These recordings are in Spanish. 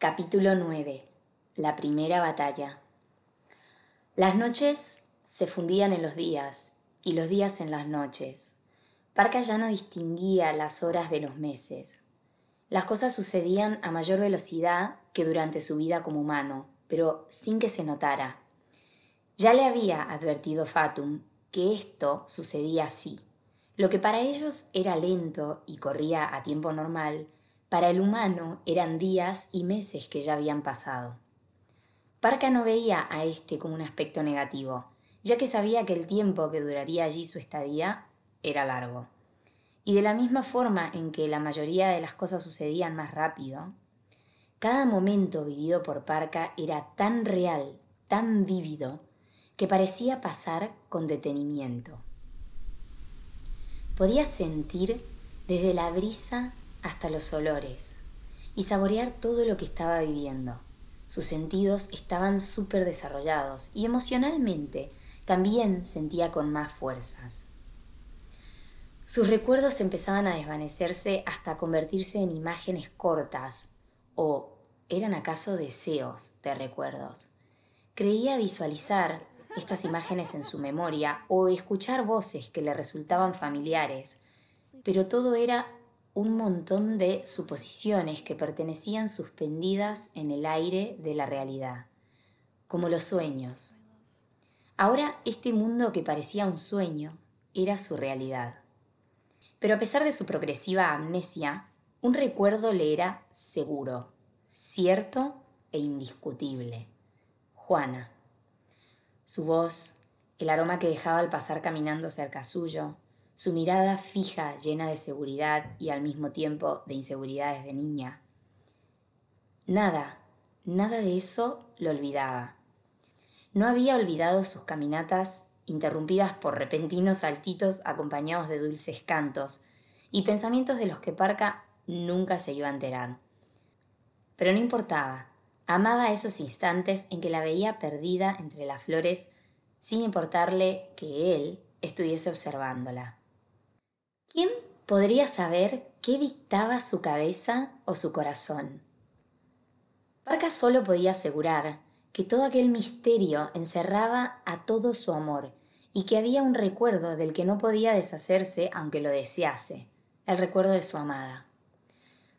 Capítulo 9. La primera batalla. Las noches se fundían en los días y los días en las noches. Parca ya no distinguía las horas de los meses. Las cosas sucedían a mayor velocidad que durante su vida como humano, pero sin que se notara. Ya le había advertido Fatum que esto sucedía así. Lo que para ellos era lento y corría a tiempo normal, para el humano eran días y meses que ya habían pasado. Parca no veía a este como un aspecto negativo, ya que sabía que el tiempo que duraría allí su estadía era largo. Y de la misma forma en que la mayoría de las cosas sucedían más rápido, cada momento vivido por Parca era tan real, tan vívido, que parecía pasar con detenimiento. Podía sentir desde la brisa hasta los olores y saborear todo lo que estaba viviendo. Sus sentidos estaban súper desarrollados y emocionalmente también sentía con más fuerzas. Sus recuerdos empezaban a desvanecerse hasta convertirse en imágenes cortas o eran acaso deseos de recuerdos. Creía visualizar estas imágenes en su memoria o escuchar voces que le resultaban familiares, pero todo era un montón de suposiciones que pertenecían suspendidas en el aire de la realidad, como los sueños. Ahora este mundo que parecía un sueño era su realidad. Pero a pesar de su progresiva amnesia, un recuerdo le era seguro, cierto e indiscutible. Juana. Su voz, el aroma que dejaba al pasar caminando cerca suyo, su mirada fija, llena de seguridad y al mismo tiempo de inseguridades de niña. Nada, nada de eso lo olvidaba. No había olvidado sus caminatas interrumpidas por repentinos saltitos acompañados de dulces cantos y pensamientos de los que Parca nunca se iba a enterar. Pero no importaba, amaba esos instantes en que la veía perdida entre las flores sin importarle que él estuviese observándola. ¿Quién podría saber qué dictaba su cabeza o su corazón? Parca solo podía asegurar que todo aquel misterio encerraba a todo su amor y que había un recuerdo del que no podía deshacerse aunque lo desease, el recuerdo de su amada.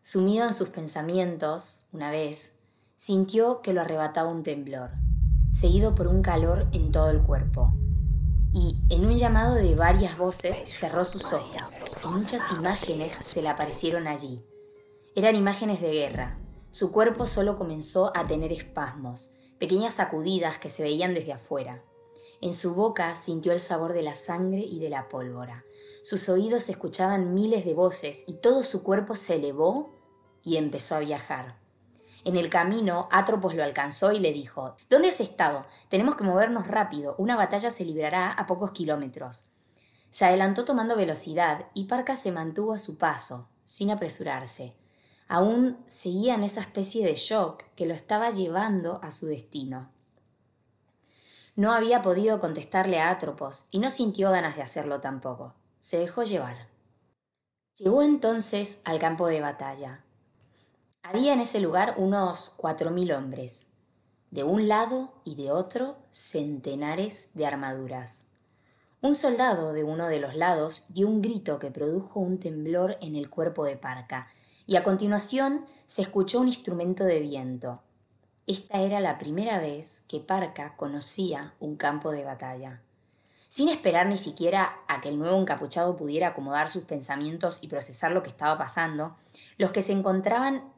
Sumido en sus pensamientos, una vez, sintió que lo arrebataba un temblor, seguido por un calor en todo el cuerpo y, en un llamado de varias voces, cerró sus ojos y muchas imágenes se le aparecieron allí. Eran imágenes de guerra. Su cuerpo solo comenzó a tener espasmos, pequeñas sacudidas que se veían desde afuera. En su boca sintió el sabor de la sangre y de la pólvora. Sus oídos escuchaban miles de voces y todo su cuerpo se elevó y empezó a viajar. En el camino, Atropos lo alcanzó y le dijo, ¿Dónde has estado? Tenemos que movernos rápido, una batalla se librará a pocos kilómetros. Se adelantó tomando velocidad y Parca se mantuvo a su paso, sin apresurarse. Aún seguía en esa especie de shock que lo estaba llevando a su destino. No había podido contestarle a Atropos y no sintió ganas de hacerlo tampoco. Se dejó llevar. Llegó entonces al campo de batalla. Había en ese lugar unos cuatro mil hombres, de un lado y de otro centenares de armaduras. Un soldado de uno de los lados dio un grito que produjo un temblor en el cuerpo de Parca, y a continuación se escuchó un instrumento de viento. Esta era la primera vez que Parca conocía un campo de batalla. Sin esperar ni siquiera a que el nuevo encapuchado pudiera acomodar sus pensamientos y procesar lo que estaba pasando, los que se encontraban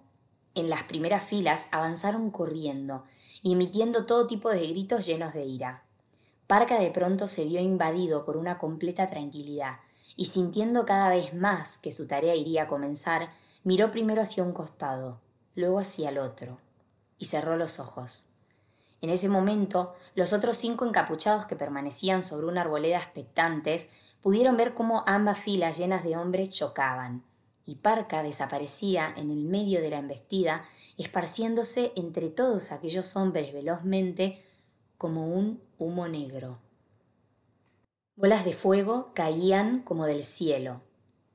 en las primeras filas avanzaron corriendo, emitiendo todo tipo de gritos llenos de ira. Parca de pronto se vio invadido por una completa tranquilidad, y sintiendo cada vez más que su tarea iría a comenzar, miró primero hacia un costado, luego hacia el otro, y cerró los ojos. En ese momento, los otros cinco encapuchados que permanecían sobre una arboleda expectantes pudieron ver cómo ambas filas llenas de hombres chocaban, y Parca desaparecía en el medio de la embestida, esparciéndose entre todos aquellos hombres velozmente como un humo negro. Bolas de fuego caían como del cielo,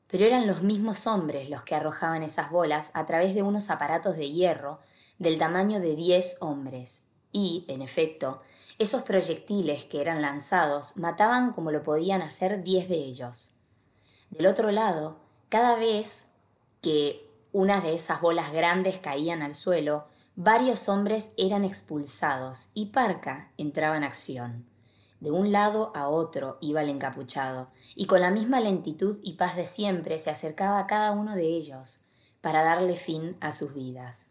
pero eran los mismos hombres los que arrojaban esas bolas a través de unos aparatos de hierro del tamaño de diez hombres, y, en efecto, esos proyectiles que eran lanzados mataban como lo podían hacer diez de ellos. Del otro lado, cada vez que unas de esas bolas grandes caían al suelo, varios hombres eran expulsados y Parca entraba en acción. De un lado a otro iba el encapuchado, y con la misma lentitud y paz de siempre se acercaba a cada uno de ellos, para darle fin a sus vidas.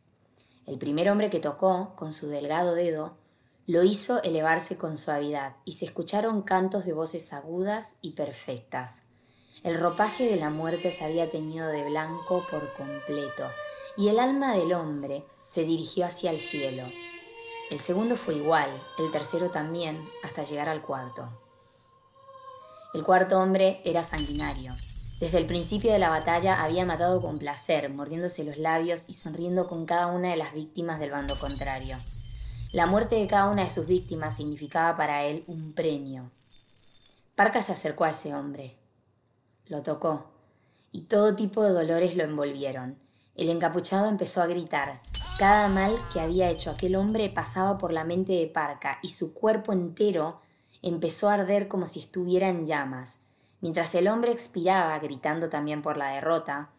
El primer hombre que tocó, con su delgado dedo, lo hizo elevarse con suavidad, y se escucharon cantos de voces agudas y perfectas. El ropaje de la muerte se había teñido de blanco por completo, y el alma del hombre se dirigió hacia el cielo. El segundo fue igual, el tercero también, hasta llegar al cuarto. El cuarto hombre era sanguinario. Desde el principio de la batalla había matado con placer, mordiéndose los labios y sonriendo con cada una de las víctimas del bando contrario. La muerte de cada una de sus víctimas significaba para él un premio. Parca se acercó a ese hombre. Lo tocó, y todo tipo de dolores lo envolvieron. El encapuchado empezó a gritar, cada mal que había hecho aquel hombre pasaba por la mente de Parca y su cuerpo entero empezó a arder como si estuviera en llamas. Mientras el hombre expiraba, gritando también por la derrota,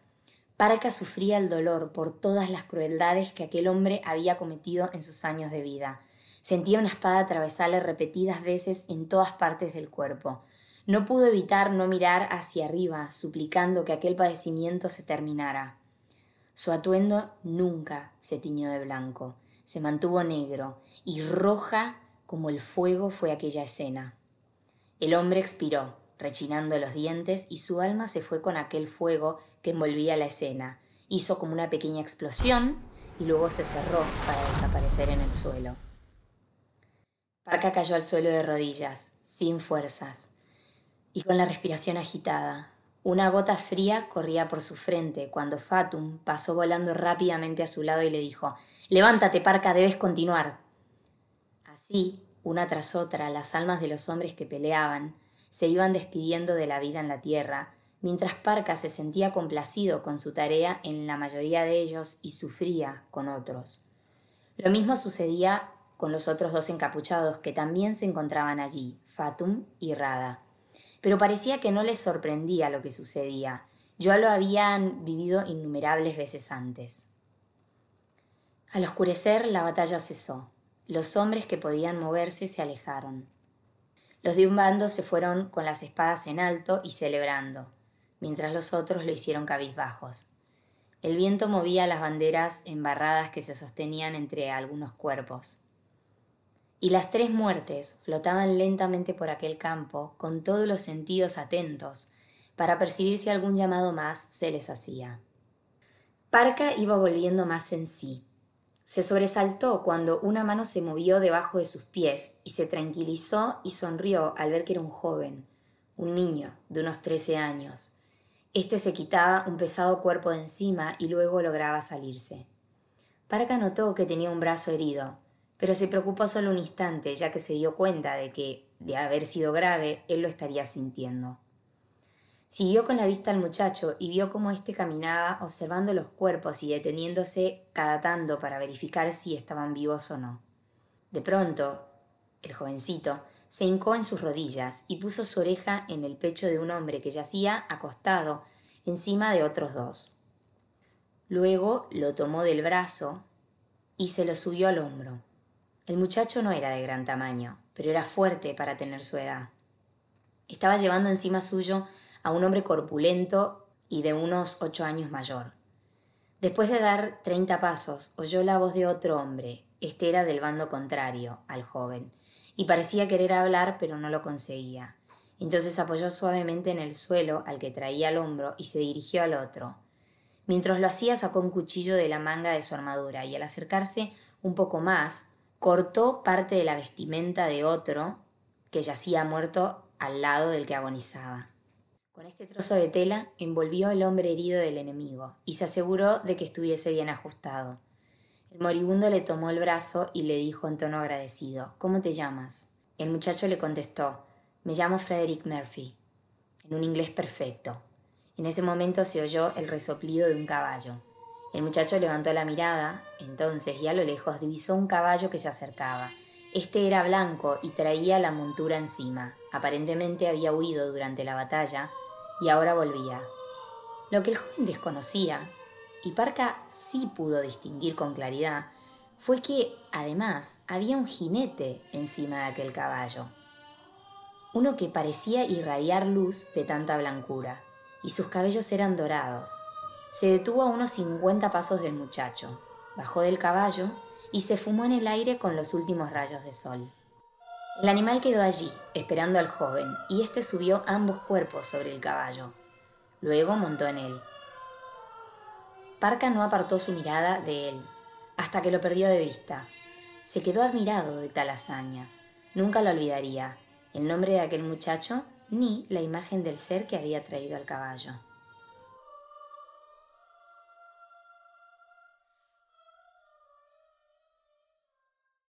Parca sufría el dolor por todas las crueldades que aquel hombre había cometido en sus años de vida. Sentía una espada atravesarle repetidas veces en todas partes del cuerpo. No pudo evitar no mirar hacia arriba, suplicando que aquel padecimiento se terminara. Su atuendo nunca se tiñó de blanco, se mantuvo negro y roja como el fuego fue aquella escena. El hombre expiró, rechinando los dientes, y su alma se fue con aquel fuego que envolvía la escena. Hizo como una pequeña explosión y luego se cerró para desaparecer en el suelo. Parca cayó al suelo de rodillas, sin fuerzas, y con la respiración agitada, una gota fría corría por su frente cuando Fatum pasó volando rápidamente a su lado y le dijo Levántate, Parca, debes continuar. Así, una tras otra, las almas de los hombres que peleaban se iban despidiendo de la vida en la tierra, mientras Parca se sentía complacido con su tarea en la mayoría de ellos y sufría con otros. Lo mismo sucedía con los otros dos encapuchados que también se encontraban allí, Fatum y Rada pero parecía que no les sorprendía lo que sucedía. Yo lo habían vivido innumerables veces antes. Al oscurecer la batalla cesó. Los hombres que podían moverse se alejaron. Los de un bando se fueron con las espadas en alto y celebrando, mientras los otros lo hicieron cabizbajos. El viento movía las banderas embarradas que se sostenían entre algunos cuerpos y las tres muertes flotaban lentamente por aquel campo con todos los sentidos atentos para percibir si algún llamado más se les hacía. Parca iba volviendo más en sí. Se sobresaltó cuando una mano se movió debajo de sus pies y se tranquilizó y sonrió al ver que era un joven, un niño de unos trece años. Este se quitaba un pesado cuerpo de encima y luego lograba salirse. Parca notó que tenía un brazo herido, pero se preocupó solo un instante, ya que se dio cuenta de que, de haber sido grave, él lo estaría sintiendo. Siguió con la vista al muchacho y vio cómo éste caminaba observando los cuerpos y deteniéndose cada tanto para verificar si estaban vivos o no. De pronto, el jovencito se hincó en sus rodillas y puso su oreja en el pecho de un hombre que yacía acostado encima de otros dos. Luego lo tomó del brazo y se lo subió al hombro. El muchacho no era de gran tamaño, pero era fuerte para tener su edad. Estaba llevando encima suyo a un hombre corpulento y de unos ocho años mayor. Después de dar treinta pasos, oyó la voz de otro hombre. Este era del bando contrario, al joven, y parecía querer hablar, pero no lo conseguía. Entonces apoyó suavemente en el suelo al que traía al hombro y se dirigió al otro. Mientras lo hacía sacó un cuchillo de la manga de su armadura y al acercarse un poco más cortó parte de la vestimenta de otro que yacía muerto al lado del que agonizaba. Con este trozo de tela envolvió al hombre herido del enemigo y se aseguró de que estuviese bien ajustado. El moribundo le tomó el brazo y le dijo en tono agradecido ¿Cómo te llamas? El muchacho le contestó Me llamo Frederick Murphy, en un inglés perfecto. En ese momento se oyó el resoplido de un caballo. El muchacho levantó la mirada, entonces, y a lo lejos divisó un caballo que se acercaba. Este era blanco y traía la montura encima. Aparentemente había huido durante la batalla y ahora volvía. Lo que el joven desconocía, y Parca sí pudo distinguir con claridad, fue que, además, había un jinete encima de aquel caballo. Uno que parecía irradiar luz de tanta blancura, y sus cabellos eran dorados. Se detuvo a unos cincuenta pasos del muchacho, bajó del caballo y se fumó en el aire con los últimos rayos de sol. El animal quedó allí, esperando al joven, y éste subió ambos cuerpos sobre el caballo. Luego montó en él. Parca no apartó su mirada de él, hasta que lo perdió de vista. Se quedó admirado de tal hazaña. Nunca lo olvidaría, el nombre de aquel muchacho ni la imagen del ser que había traído al caballo.